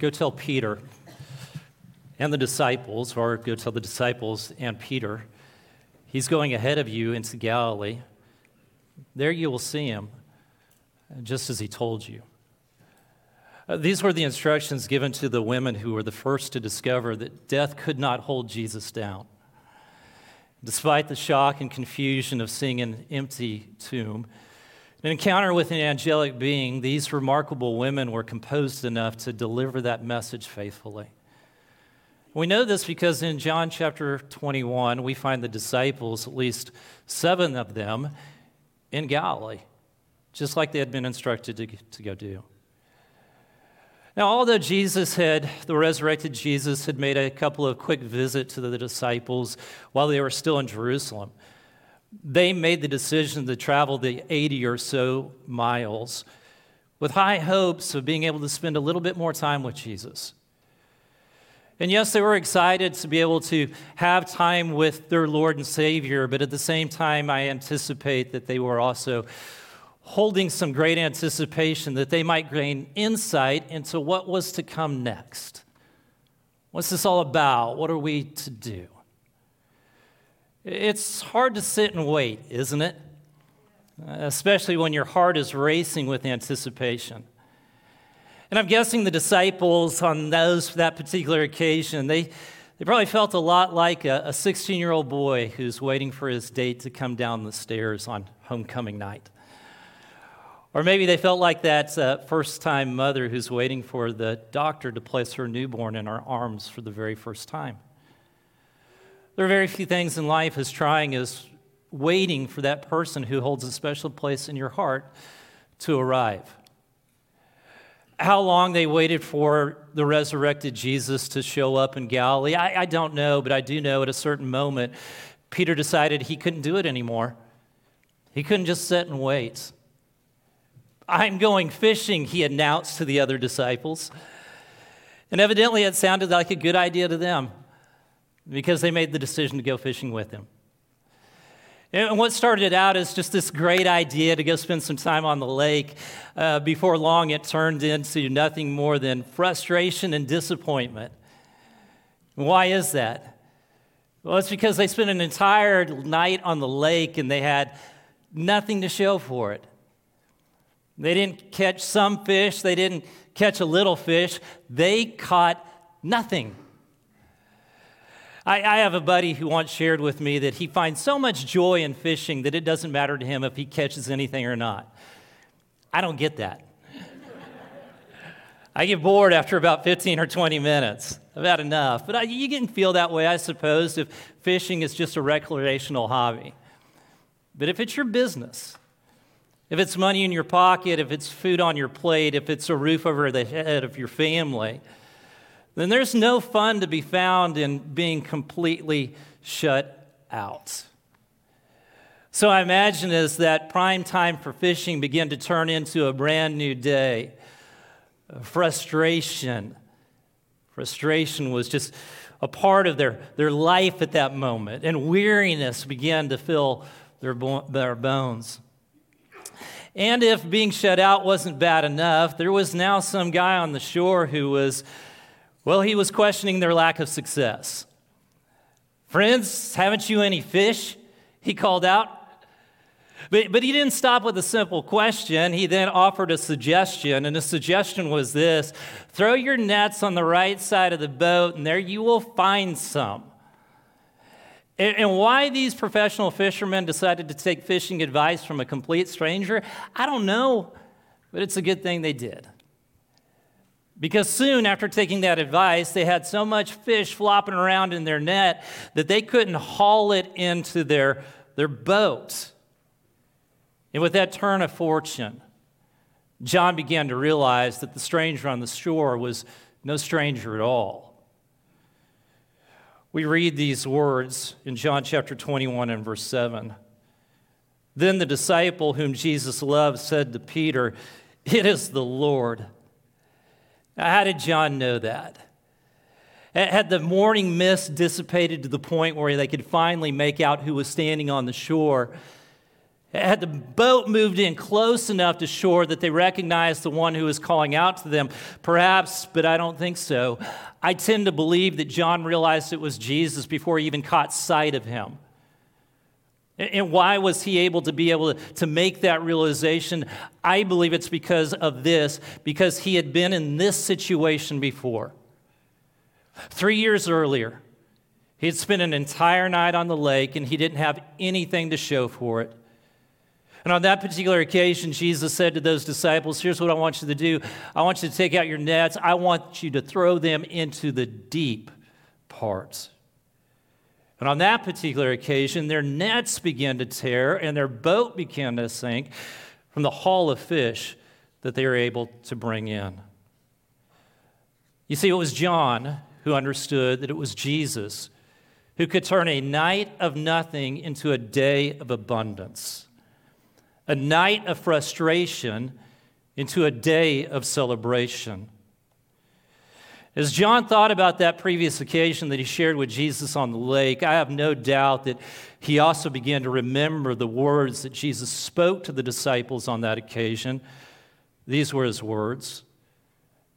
go tell Peter and the disciples, or go tell the disciples and Peter, he's going ahead of you into Galilee. There you will see him, just as he told you. Uh, these were the instructions given to the women who were the first to discover that death could not hold Jesus down. Despite the shock and confusion of seeing an empty tomb, an encounter with an angelic being, these remarkable women were composed enough to deliver that message faithfully. We know this because in John chapter 21, we find the disciples, at least seven of them, in Galilee, just like they had been instructed to, to go do. Now, although Jesus had, the resurrected Jesus, had made a couple of quick visits to the disciples while they were still in Jerusalem, they made the decision to travel the 80 or so miles with high hopes of being able to spend a little bit more time with Jesus. And yes, they were excited to be able to have time with their Lord and Savior, but at the same time, I anticipate that they were also holding some great anticipation that they might gain insight into what was to come next. What's this all about? What are we to do? It's hard to sit and wait, isn't it? Especially when your heart is racing with anticipation. And I'm guessing the disciples on those, that particular occasion, they, they probably felt a lot like a 16 year old boy who's waiting for his date to come down the stairs on homecoming night. Or maybe they felt like that uh, first time mother who's waiting for the doctor to place her newborn in her arms for the very first time. There are very few things in life as trying as waiting for that person who holds a special place in your heart to arrive. How long they waited for the resurrected Jesus to show up in Galilee, I, I don't know, but I do know at a certain moment, Peter decided he couldn't do it anymore. He couldn't just sit and wait. I'm going fishing, he announced to the other disciples. And evidently, it sounded like a good idea to them because they made the decision to go fishing with him. And what started out as just this great idea to go spend some time on the lake, uh, before long it turned into nothing more than frustration and disappointment. Why is that? Well, it's because they spent an entire night on the lake and they had nothing to show for it. They didn't catch some fish, they didn't catch a little fish, they caught nothing. I, I, have a buddy who once shared with me that he finds so much joy in fishing that it doesn't matter to him if he catches anything or not. I don't get that. I get bored after about 15 or 20 minutes. About enough. But I, you can feel that way, I suppose, if fishing is just a recreational hobby. But if it's your business, if it's money in your pocket, if it's food on your plate, if it's a roof over the head of your family, then there's no fun to be found in being completely shut out. So I imagine as that prime time for fishing began to turn into a brand new day, frustration. Frustration was just a part of their, their life at that moment, and weariness began to fill their, bo- their bones. And if being shut out wasn't bad enough, there was now some guy on the shore who was, well, he was questioning their lack of success. Friends, haven't you any fish? He called out. But, but he didn't stop with a simple question. He then offered a suggestion, and the suggestion was this throw your nets on the right side of the boat, and there you will find some. And why these professional fishermen decided to take fishing advice from a complete stranger, I don't know, but it's a good thing they did. Because soon after taking that advice, they had so much fish flopping around in their net that they couldn't haul it into their, their boat. And with that turn of fortune, John began to realize that the stranger on the shore was no stranger at all. We read these words in John chapter 21 and verse 7. Then the disciple whom Jesus loved said to Peter, It is the Lord. How did John know that? Had the morning mist dissipated to the point where they could finally make out who was standing on the shore? Had the boat moved in close enough to shore that they recognized the one who was calling out to them? Perhaps, but I don't think so. I tend to believe that John realized it was Jesus before he even caught sight of him. And why was he able to be able to, make that realization? I believe it's because of this, because he had been in this situation before. Three years earlier, he had spent an entire night on the lake and he didn't have anything to show for it. And on that particular occasion, Jesus said to those disciples, Here's what I want you to do I want you to take out your nets, I want you to throw them into the deep parts. And on that particular occasion, their nets began to tear and their boat began to sink from the haul of fish that they were able to bring in. You see, it was John who understood that it was Jesus who could turn a night of nothing into a day of abundance a night of frustration into a day of celebration. As John thought about that previous occasion that he shared with Jesus on the lake, I have no doubt that he also began to remember the words that Jesus spoke to the disciples on that occasion. These were his words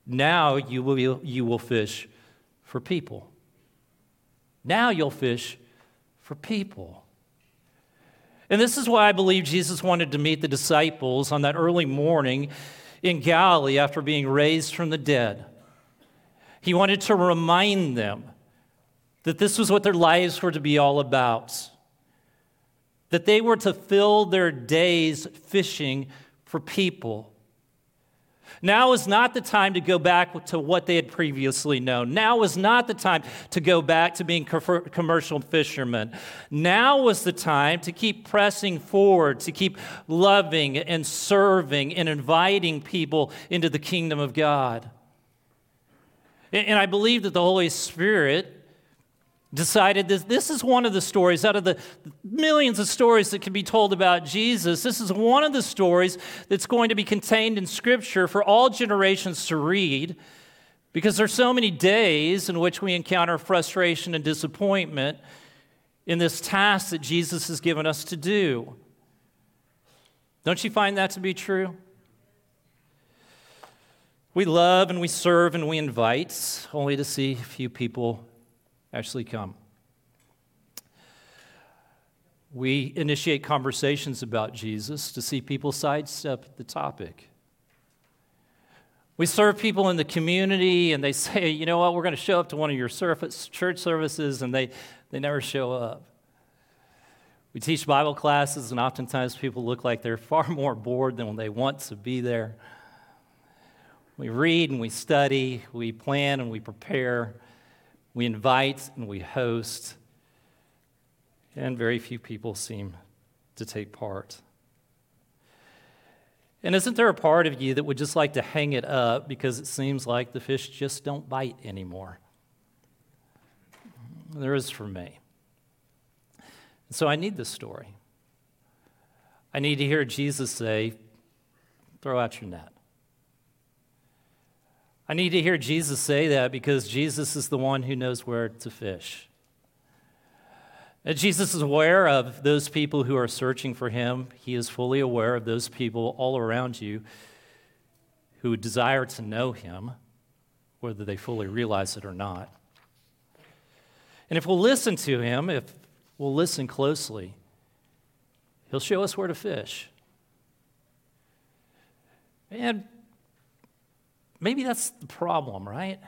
Now you will, you will fish for people. Now you'll fish for people. And this is why I believe Jesus wanted to meet the disciples on that early morning in Galilee after being raised from the dead. He wanted to remind them that this was what their lives were to be all about, that they were to fill their days fishing for people now is not the time to go back to what they had previously known. Now is not the time to go back to being commercial fishermen. Now was the time to keep pressing forward, to keep loving and serving and inviting people into the kingdom of God. And I believe that the Holy Spirit decided this, this is one of the stories out of the millions of stories that can be told about Jesus. This is one of the stories that's going to be contained in Scripture for all generations to read because there's so many days in which we encounter frustration and disappointment in this task that Jesus has given us to do. Don't you find that to be true? We love and we serve and we invite, only to see a few people actually come. We initiate conversations about Jesus to see people sidestep the topic. We serve people in the community and they say, you know what, we're going to show up to one of your church services, and they, they never show up. We teach Bible classes, and oftentimes people look like they're far more bored than when they want to be there. We read and we study, we plan and we prepare, we invite and we host, and very few people seem to take part. And isn't there a part of you that would just like to hang it up because it seems like the fish just don't bite anymore? There is for me. So I need this story. I need to hear Jesus say, throw out your net. I need to hear Jesus say that because Jesus is the one who knows where to fish. And Jesus is aware of those people who are searching for him. He is fully aware of those people all around you who desire to know him, whether they fully realize it or not. And if we'll listen to him, if we'll listen closely, he'll show us where to fish. And Maybe that's the problem, right?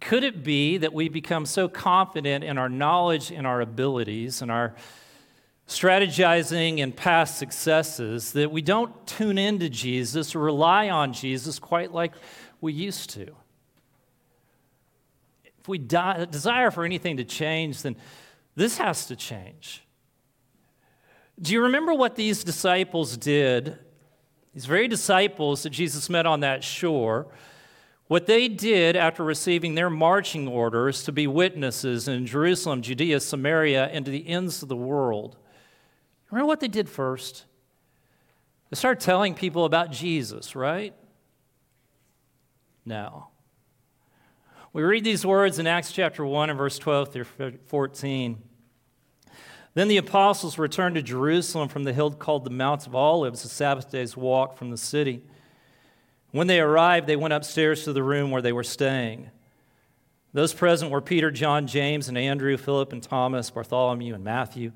Could it be that we become so confident in our knowledge and our abilities and our strategizing and past successes that we don't tune into Jesus or rely on Jesus quite like we used to? If we desire for anything to change, then this has to change. Do you remember what these disciples did these very disciples that Jesus met on that shore, what they did after receiving their marching orders to be witnesses in Jerusalem, Judea, Samaria, and to the ends of the world. Remember what they did first? They started telling people about Jesus, right? Now, We read these words in Acts chapter 1 and verse 12 through 14. Then the apostles returned to Jerusalem from the hill called the Mount of Olives, a Sabbath day's walk from the city. When they arrived, they went upstairs to the room where they were staying. Those present were Peter, John, James, and Andrew, Philip, and Thomas, Bartholomew, and Matthew,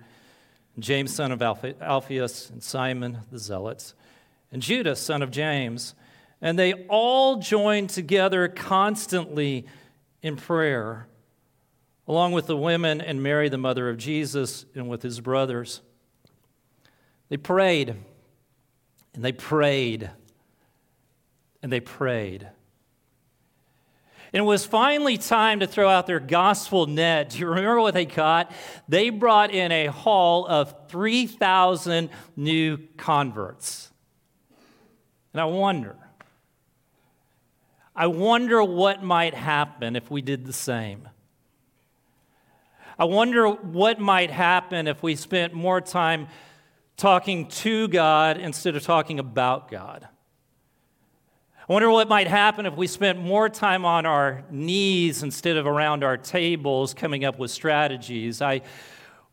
and James, son of Alphaeus, and Simon the Zealots, and Judas, son of James. And they all joined together constantly in prayer along with the women and Mary, the mother of Jesus, and with his brothers. They prayed, and they prayed, and they prayed. And it was finally time to throw out their gospel net. Do you remember what they got? They brought in a haul of 3,000 new converts. And I wonder, I wonder what might happen if we did the same. I wonder what might happen if we spent more time talking to God instead of talking about God. I wonder what might happen if we spent more time on our knees instead of around our tables coming up with strategies. I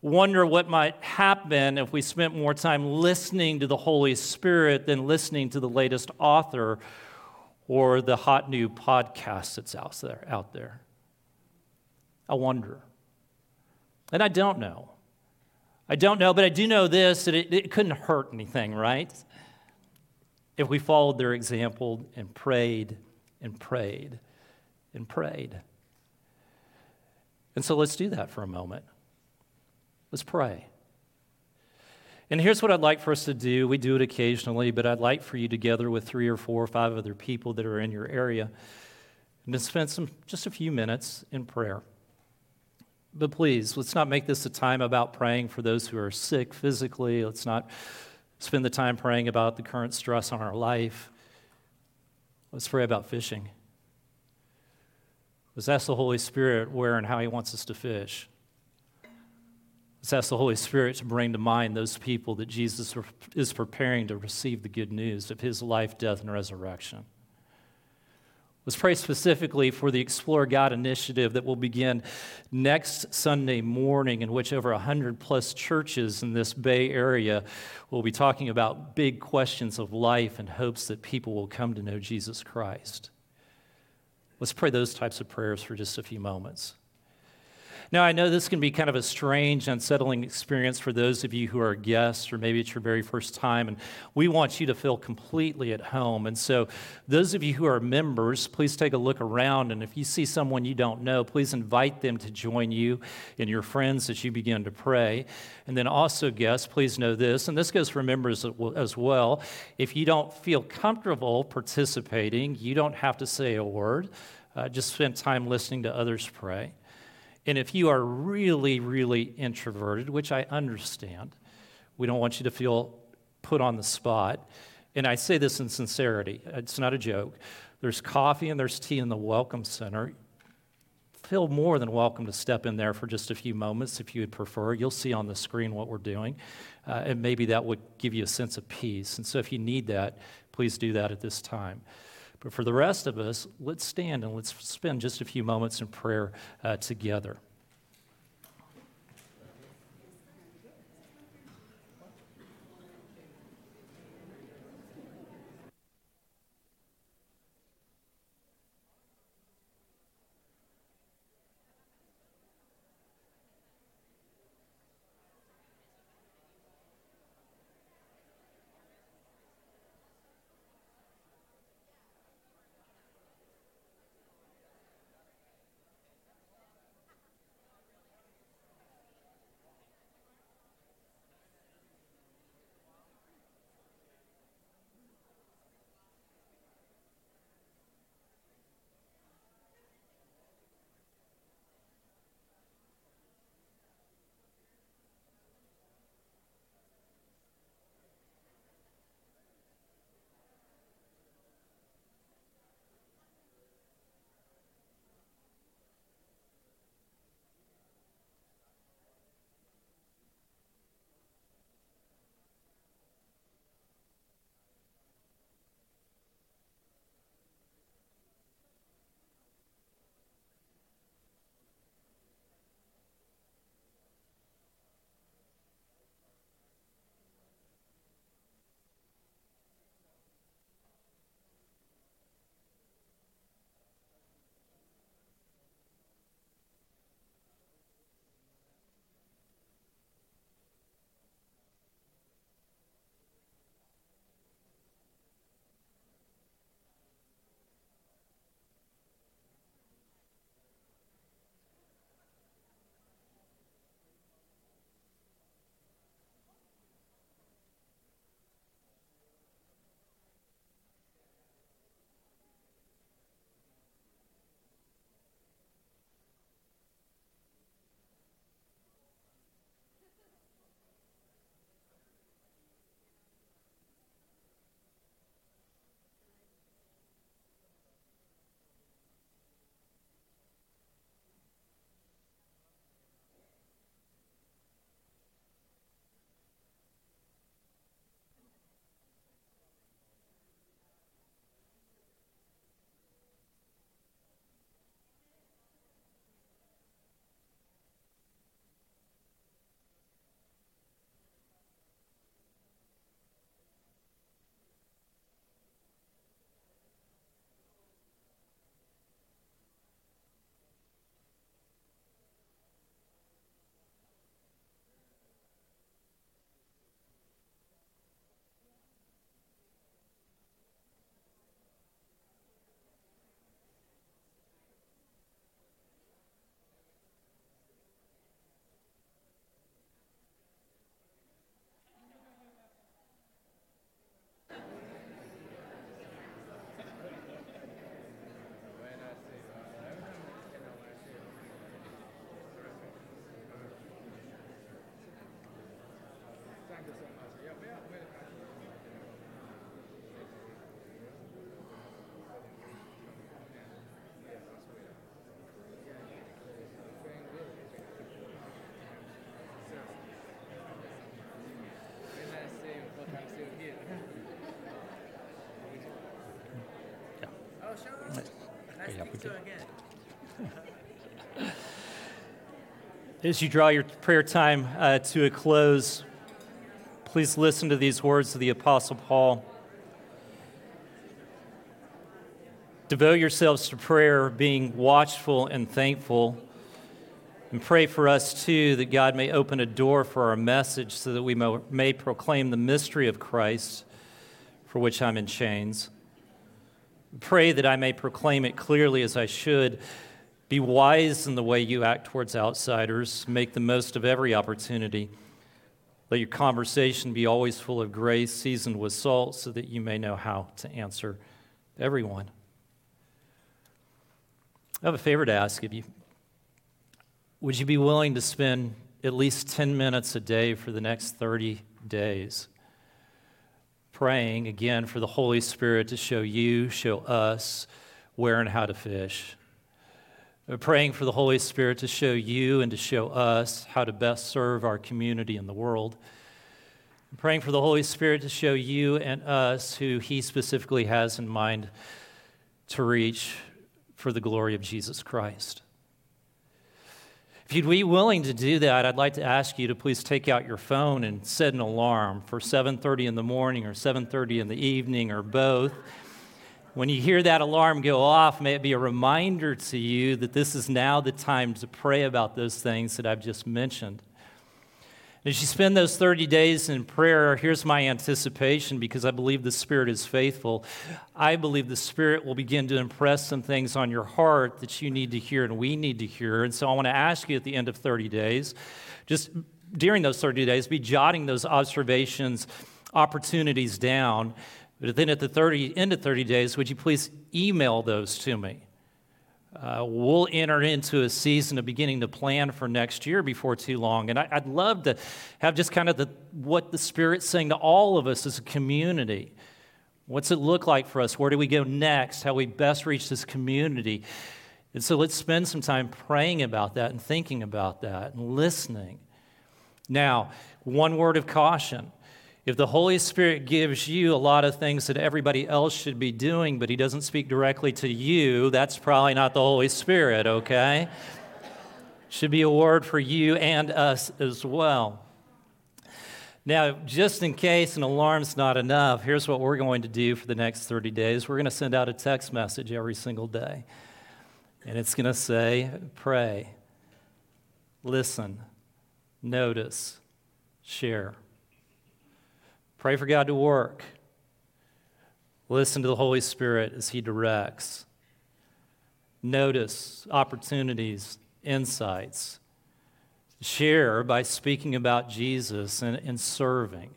wonder what might happen if we spent more time listening to the Holy Spirit than listening to the latest author or the hot new podcast that's out there. Out there. I wonder. And I don't know. I don't know, but I do know this that it, it couldn't hurt anything, right? If we followed their example and prayed and prayed and prayed. And so let's do that for a moment. Let's pray. And here's what I'd like for us to do. We do it occasionally, but I'd like for you together with three or four or five other people that are in your area to spend some just a few minutes in prayer. But please, let's not make this a time about praying for those who are sick physically. Let's not spend the time praying about the current stress on our life. Let's pray about fishing. Let's ask the Holy Spirit where and how He wants us to fish. Let's ask the Holy Spirit to bring to mind those people that Jesus is preparing to receive the good news of His life, death, and resurrection. Let's pray specifically for the Explore God initiative that will begin next Sunday morning, in which over 100 plus churches in this Bay Area will be talking about big questions of life and hopes that people will come to know Jesus Christ. Let's pray those types of prayers for just a few moments. Now, I know this can be kind of a strange, unsettling experience for those of you who are guests, or maybe it's your very first time, and we want you to feel completely at home. And so, those of you who are members, please take a look around, and if you see someone you don't know, please invite them to join you and your friends as you begin to pray. And then, also, guests, please know this, and this goes for members as well. If you don't feel comfortable participating, you don't have to say a word. Uh, just spend time listening to others pray. And if you are really, really introverted, which I understand, we don't want you to feel put on the spot. And I say this in sincerity, it's not a joke. There's coffee and there's tea in the Welcome Center. Feel more than welcome to step in there for just a few moments if you would prefer. You'll see on the screen what we're doing, uh, and maybe that would give you a sense of peace. And so if you need that, please do that at this time. But for the rest of us, let's stand and let's spend just a few moments in prayer uh, together. Did. As you draw your prayer time uh, to a close, please listen to these words of the Apostle Paul. Devote yourselves to prayer, being watchful and thankful. And pray for us too that God may open a door for our message so that we may proclaim the mystery of Christ for which I'm in chains. Pray that I may proclaim it clearly as I should be wise in the way you act towards outsiders. Make the most of every opportunity. Let your conversation be always full of grace, seasoned with salt, so that you may know how to answer everyone. I have a favor to ask of you. Would you be willing to spend at least 10 minutes a day for the next 30 days praying again for the Holy Spirit to show you, show us where and how to fish? praying for the Holy Spirit to show you and to show us how to best serve our community and the world. praying for the Holy Spirit to show you and us who He specifically has in mind to reach for the glory of Jesus Christ. If you'd be willing to do that, I'd like to ask you to please take out your phone and set an alarm for 7:30 in the morning or 7:30 in the evening or both. When you hear that alarm go off, may it be a reminder to you that this is now the time to pray about those things that I've just mentioned. As you spend those 30 days in prayer, here's my anticipation because I believe the Spirit is faithful. I believe the Spirit will begin to impress some things on your heart that you need to hear and we need to hear. And so I want to ask you at the end of 30 days, just during those 30 days, be jotting those observations, opportunities down but then at the 30, end of 30 days, would you please email those to me? Uh, we'll enter into a season of beginning to plan for next year before too long. And I, would love to have just kind of the, what the Spirit's saying to all of us as a community. What's it look like for us? Where do we go next? How we best reach this community? And so let's spend some time praying about that and thinking about that and listening. Now, one word of caution if the Holy Spirit gives you a lot of things that everybody else should be doing, but He doesn't speak directly to you, that's probably not the Holy Spirit, okay? should be a word for you and us as well. Now, just in case an alarm's not enough, here's what we're going to do for the next 30 days. We're going to send out a text message every single day. And it's going to say, pray, listen, notice, share. Pray for God to work. Listen to the Holy Spirit as He directs. Notice opportunities, insights. Share by speaking about Jesus and, and serving.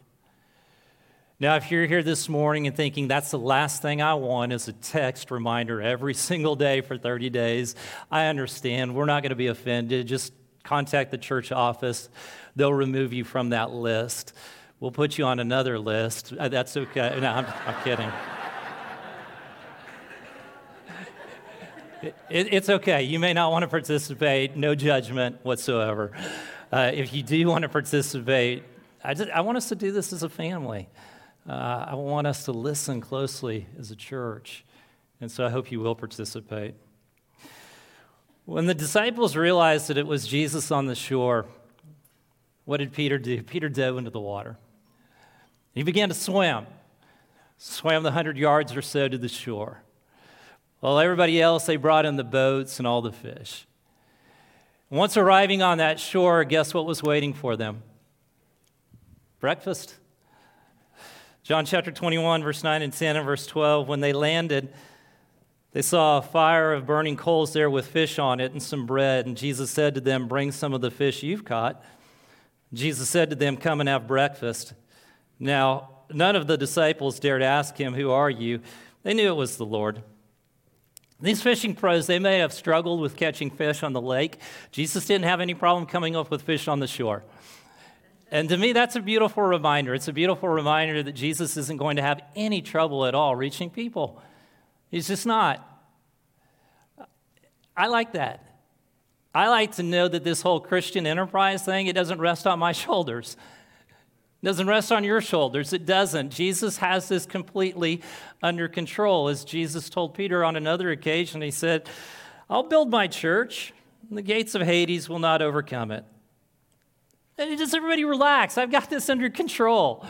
Now, if you're here this morning and thinking that's the last thing I want is a text reminder every single day for 30 days, I understand. We're not going to be offended. Just contact the church office, they'll remove you from that list. We'll put you on another list. Uh, that's okay. No, I'm, I'm kidding. It, it, it's okay. You may not want to participate, no judgment whatsoever. Uh, if you do want to participate, I, just, I want us to do this as a family. Uh, I want us to listen closely as a church. And so I hope you will participate. When the disciples realized that it was Jesus on the shore, what did Peter do? Peter dove into the water. He began to swim, swam the hundred yards or so to the shore. While everybody else, they brought in the boats and all the fish. Once arriving on that shore, guess what was waiting for them? Breakfast. John chapter 21, verse 9 and 10, and verse 12. When they landed, they saw a fire of burning coals there with fish on it and some bread. And Jesus said to them, Bring some of the fish you've caught. Jesus said to them, Come and have breakfast. Now, none of the disciples dared ask him, Who are you? They knew it was the Lord. These fishing pros, they may have struggled with catching fish on the lake. Jesus didn't have any problem coming up with fish on the shore. And to me, that's a beautiful reminder. It's a beautiful reminder that Jesus isn't going to have any trouble at all reaching people. He's just not. I like that. I like to know that this whole Christian enterprise thing, it doesn't rest on my shoulders. It doesn't rest on your shoulders. It doesn't. Jesus has this completely under control. As Jesus told Peter on another occasion, he said, I'll build my church, and the gates of Hades will not overcome it. And just everybody relax. I've got this under control.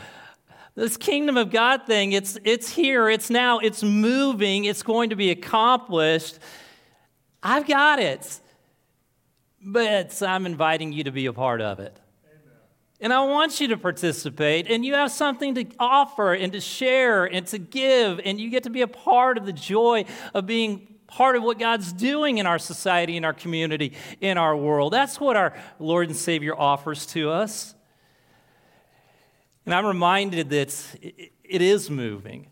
This kingdom of God thing, it's, it's here, it's now, it's moving, it's going to be accomplished. I've got it. But I'm inviting you to be a part of it. Amen. And I want you to participate, and you have something to offer and to share and to give, and you get to be a part of the joy of being part of what God's doing in our society, in our community, in our world. That's what our Lord and Savior offers to us. And I'm reminded that it is moving.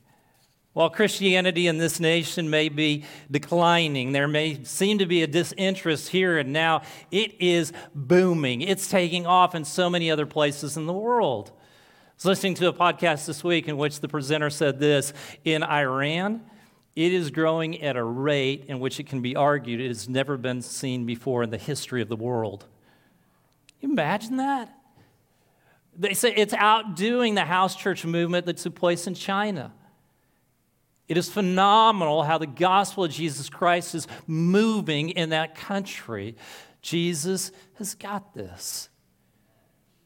While Christianity in this nation may be declining, there may seem to be a disinterest here and now, it is booming. It's taking off in so many other places in the world. I was listening to a podcast this week in which the presenter said this In Iran, it is growing at a rate in which it can be argued it has never been seen before in the history of the world. Can you imagine that? They say it's outdoing the house church movement that took place in China. It is phenomenal how the gospel of Jesus Christ is moving in that country. Jesus has got this.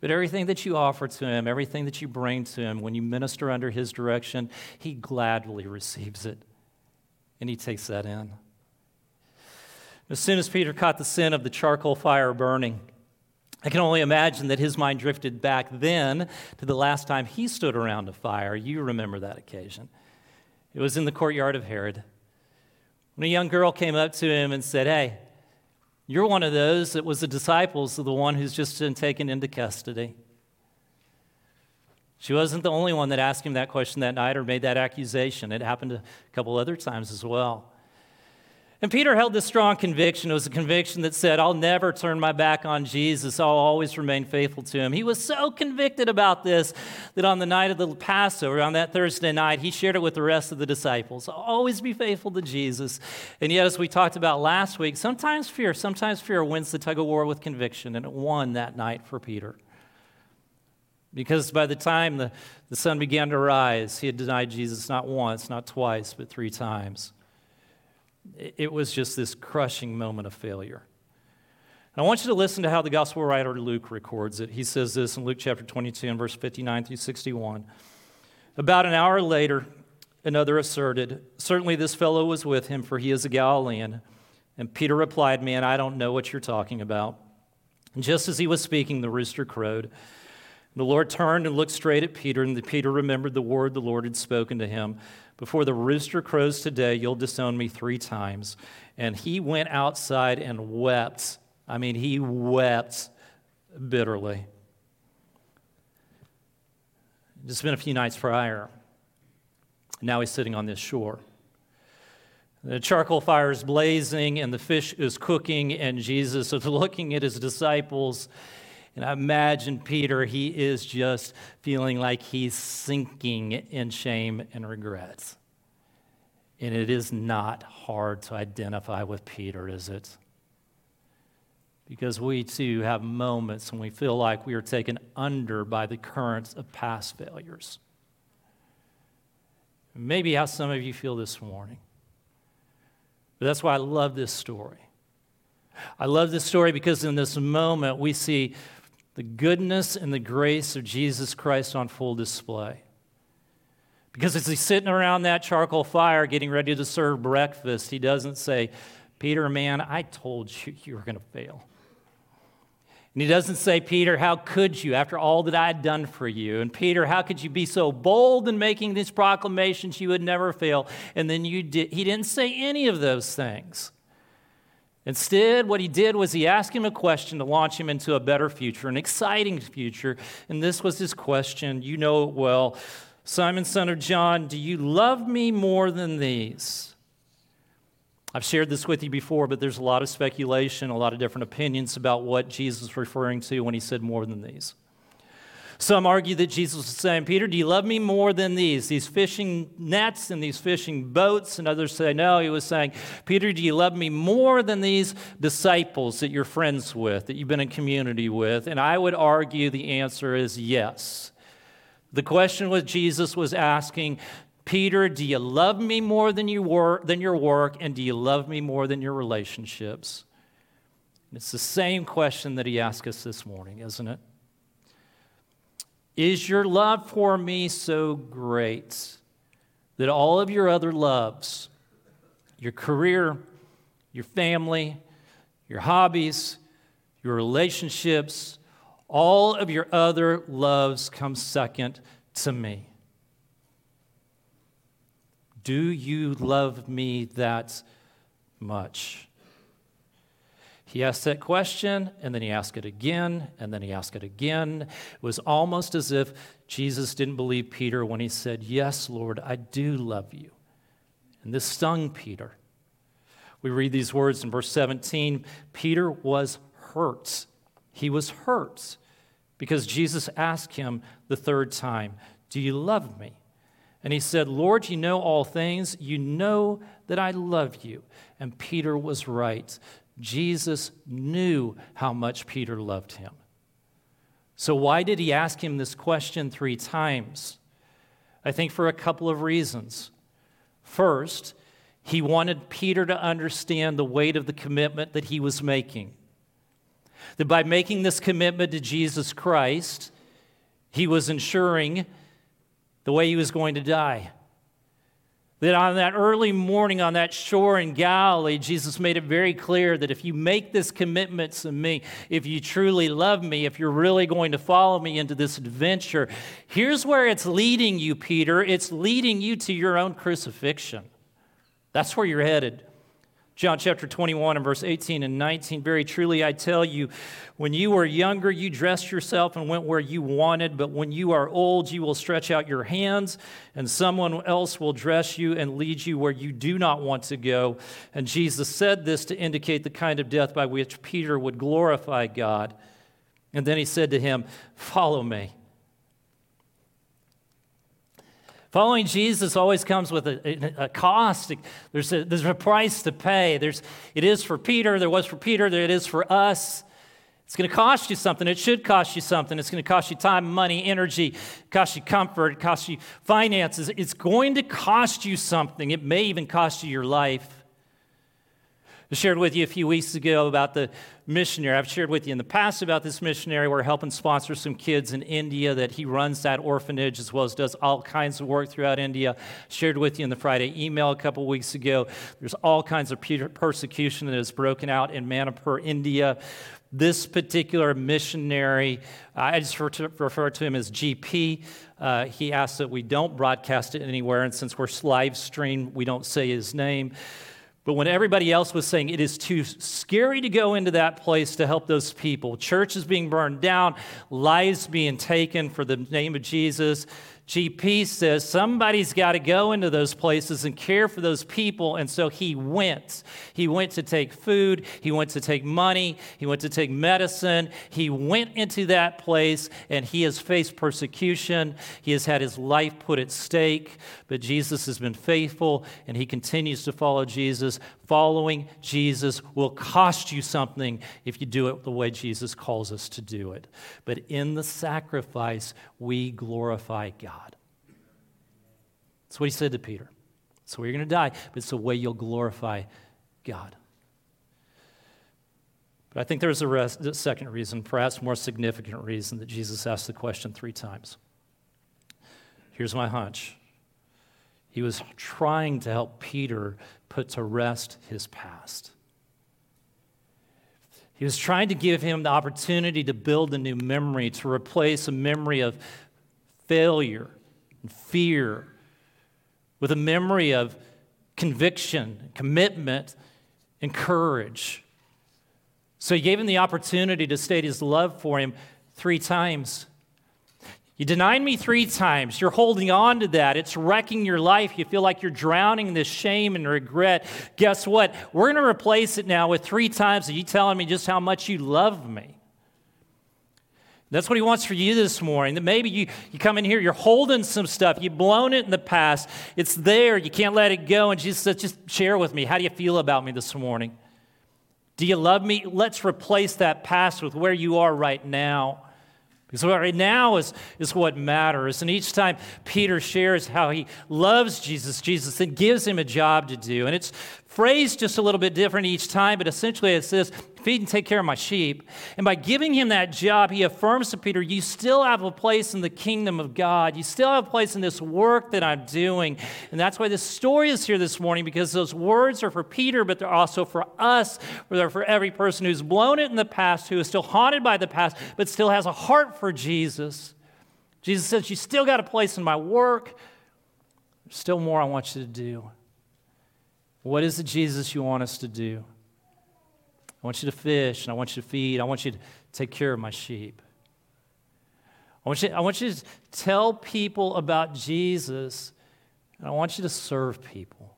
But everything that you offer to him, everything that you bring to him, when you minister under his direction, he gladly receives it. And he takes that in. As soon as Peter caught the sin of the charcoal fire burning, I can only imagine that his mind drifted back then to the last time he stood around a fire. You remember that occasion. It was in the courtyard of Herod. When a young girl came up to him and said, Hey, you're one of those that was the disciples of the one who's just been taken into custody. She wasn't the only one that asked him that question that night or made that accusation. It happened a couple other times as well. And Peter held this strong conviction. It was a conviction that said, I'll never turn my back on Jesus. I'll always remain faithful to him. He was so convicted about this that on the night of the Passover, on that Thursday night, he shared it with the rest of the disciples. I'll always be faithful to Jesus. And yet, as we talked about last week, sometimes fear, sometimes fear wins the tug of war with conviction, and it won that night for Peter. Because by the time the, the sun began to rise, he had denied Jesus not once, not twice, but three times it was just this crushing moment of failure. And I want you to listen to how the gospel writer Luke records it. He says this in Luke chapter 22 and verse 59 through 61. About an hour later, another asserted, Certainly this fellow was with him, for he is a Galilean. And Peter replied, Man, I don't know what you're talking about. And just as he was speaking, the rooster crowed. The Lord turned and looked straight at Peter, and Peter remembered the word the Lord had spoken to him. Before the rooster crows today, you'll disown me three times. And he went outside and wept. I mean, he wept bitterly. It's been a few nights prior. Now he's sitting on this shore. The charcoal fire is blazing and the fish is cooking, and Jesus is looking at his disciples and I imagine Peter, he is just feeling like he's sinking in shame and regrets. And it is not hard to identify with Peter, is it? Because we too have moments when we feel like we are taken under by the currents of past failures. Maybe how some of you feel this morning. But that's why I love this story. I love this story because in this moment we see the goodness and the grace of Jesus Christ on full display. Because as he's sitting around that charcoal fire getting ready to serve breakfast, he doesn't say, Peter, man, I told you you were going to fail. And he doesn't say, Peter, how could you after all that I had done for you? And Peter, how could you be so bold in making these proclamations you would never fail? And then you did. He didn't say any of those things. Instead, what he did was he asked him a question to launch him into a better future, an exciting future. And this was his question. You know it well. Simon, son of John, do you love me more than these? I've shared this with you before, but there's a lot of speculation, a lot of different opinions about what Jesus was referring to when he said more than these. Some argue that Jesus was saying, Peter, do you love me more than these, these fishing nets and these fishing boats? And others say, no, he was saying, Peter, do you love me more than these disciples that you're friends with, that you've been in community with? And I would argue the answer is yes. The question was Jesus was asking, Peter, do you love me more than, you work, than your work, and do you love me more than your relationships? And it's the same question that he asked us this morning, isn't it? Is your love for me so great that all of your other loves, your career, your family, your hobbies, your relationships, all of your other loves come second to me? Do you love me that much? He asked that question, and then he asked it again, and then he asked it again. It was almost as if Jesus didn't believe Peter when he said, Yes, Lord, I do love you. And this stung Peter. We read these words in verse 17 Peter was hurt. He was hurt because Jesus asked him the third time, Do you love me? And he said, Lord, you know all things. You know that I love you. And Peter was right. Jesus knew how much Peter loved him. So, why did he ask him this question three times? I think for a couple of reasons. First, he wanted Peter to understand the weight of the commitment that he was making. That by making this commitment to Jesus Christ, he was ensuring the way he was going to die. That on that early morning on that shore in Galilee, Jesus made it very clear that if you make this commitment to me, if you truly love me, if you're really going to follow me into this adventure, here's where it's leading you, Peter. It's leading you to your own crucifixion. That's where you're headed. John chapter 21 and verse 18 and 19. Very truly, I tell you, when you were younger, you dressed yourself and went where you wanted, but when you are old, you will stretch out your hands, and someone else will dress you and lead you where you do not want to go. And Jesus said this to indicate the kind of death by which Peter would glorify God. And then he said to him, Follow me. Following Jesus always comes with a, a, cost. There's a, there's a price to pay. There's, it is for Peter, there was for Peter, there it is for us. It's going to cost you something. It should cost you something. It's going to cost you time, money, energy, cost you comfort, cost you finances. It's going to cost you something. It may even cost you your life. I shared with you a few weeks ago about the missionary. I've shared with you in the past about this missionary. We're helping sponsor some kids in India that he runs that orphanage as well as does all kinds of work throughout India. Shared with you in the Friday email a couple weeks ago. There's all kinds of persecution that has broken out in Manipur, India. This particular missionary, I just refer to him as GP. Uh, he asked that we don't broadcast it anywhere, and since we're live stream, we don't say his name. But when everybody else was saying it is too scary to go into that place to help those people, churches being burned down, lives being taken for the name of Jesus, GP says somebody's got to go into those places and care for those people. And so he went. He went to take food, he went to take money, he went to take medicine. He went into that place and he has faced persecution. He has had his life put at stake, but Jesus has been faithful and he continues to follow Jesus. Following Jesus will cost you something if you do it the way Jesus calls us to do it. But in the sacrifice, we glorify God. That's what he said to Peter. It's way you're going to die, but it's the way you'll glorify God. But I think there's a, rest, a second reason, perhaps more significant reason, that Jesus asked the question three times. Here's my hunch he was trying to help Peter put to rest his past. He was trying to give him the opportunity to build a new memory, to replace a memory of failure and fear with a memory of conviction, commitment, and courage. So he gave him the opportunity to state his love for him three times. You denied me three times. You're holding on to that. It's wrecking your life. You feel like you're drowning in this shame and regret. Guess what? We're going to replace it now with three times of you telling me just how much you love me. That's what he wants for you this morning. That maybe you, you come in here, you're holding some stuff, you've blown it in the past, it's there, you can't let it go. And Jesus says, just share with me. How do you feel about me this morning? Do you love me? Let's replace that past with where you are right now. Because right now is, is what matters. And each time Peter shares how he loves Jesus, Jesus then gives him a job to do. And it's phrased just a little bit different each time, but essentially it says, feed and take care of my sheep. And by giving him that job, he affirms to Peter, you still have a place in the kingdom of God. You still have a place in this work that I'm doing. And that's why this story is here this morning, because those words are for Peter, but they're also for us, they're for every person who's blown it in the past, who is still haunted by the past, but still has a heart for Jesus. Jesus says, You still got a place in my work. There's still more I want you to do. What is the Jesus you want us to do? I want you to fish, and I want you to feed. I want you to take care of my sheep. I want you, I want you to tell people about Jesus, and I want you to serve people.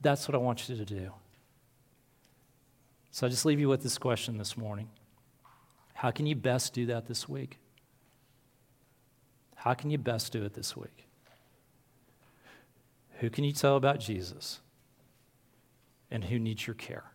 That's what I want you to do. So I just leave you with this question this morning How can you best do that this week? How can you best do it this week? Who can you tell about Jesus? And who needs your care?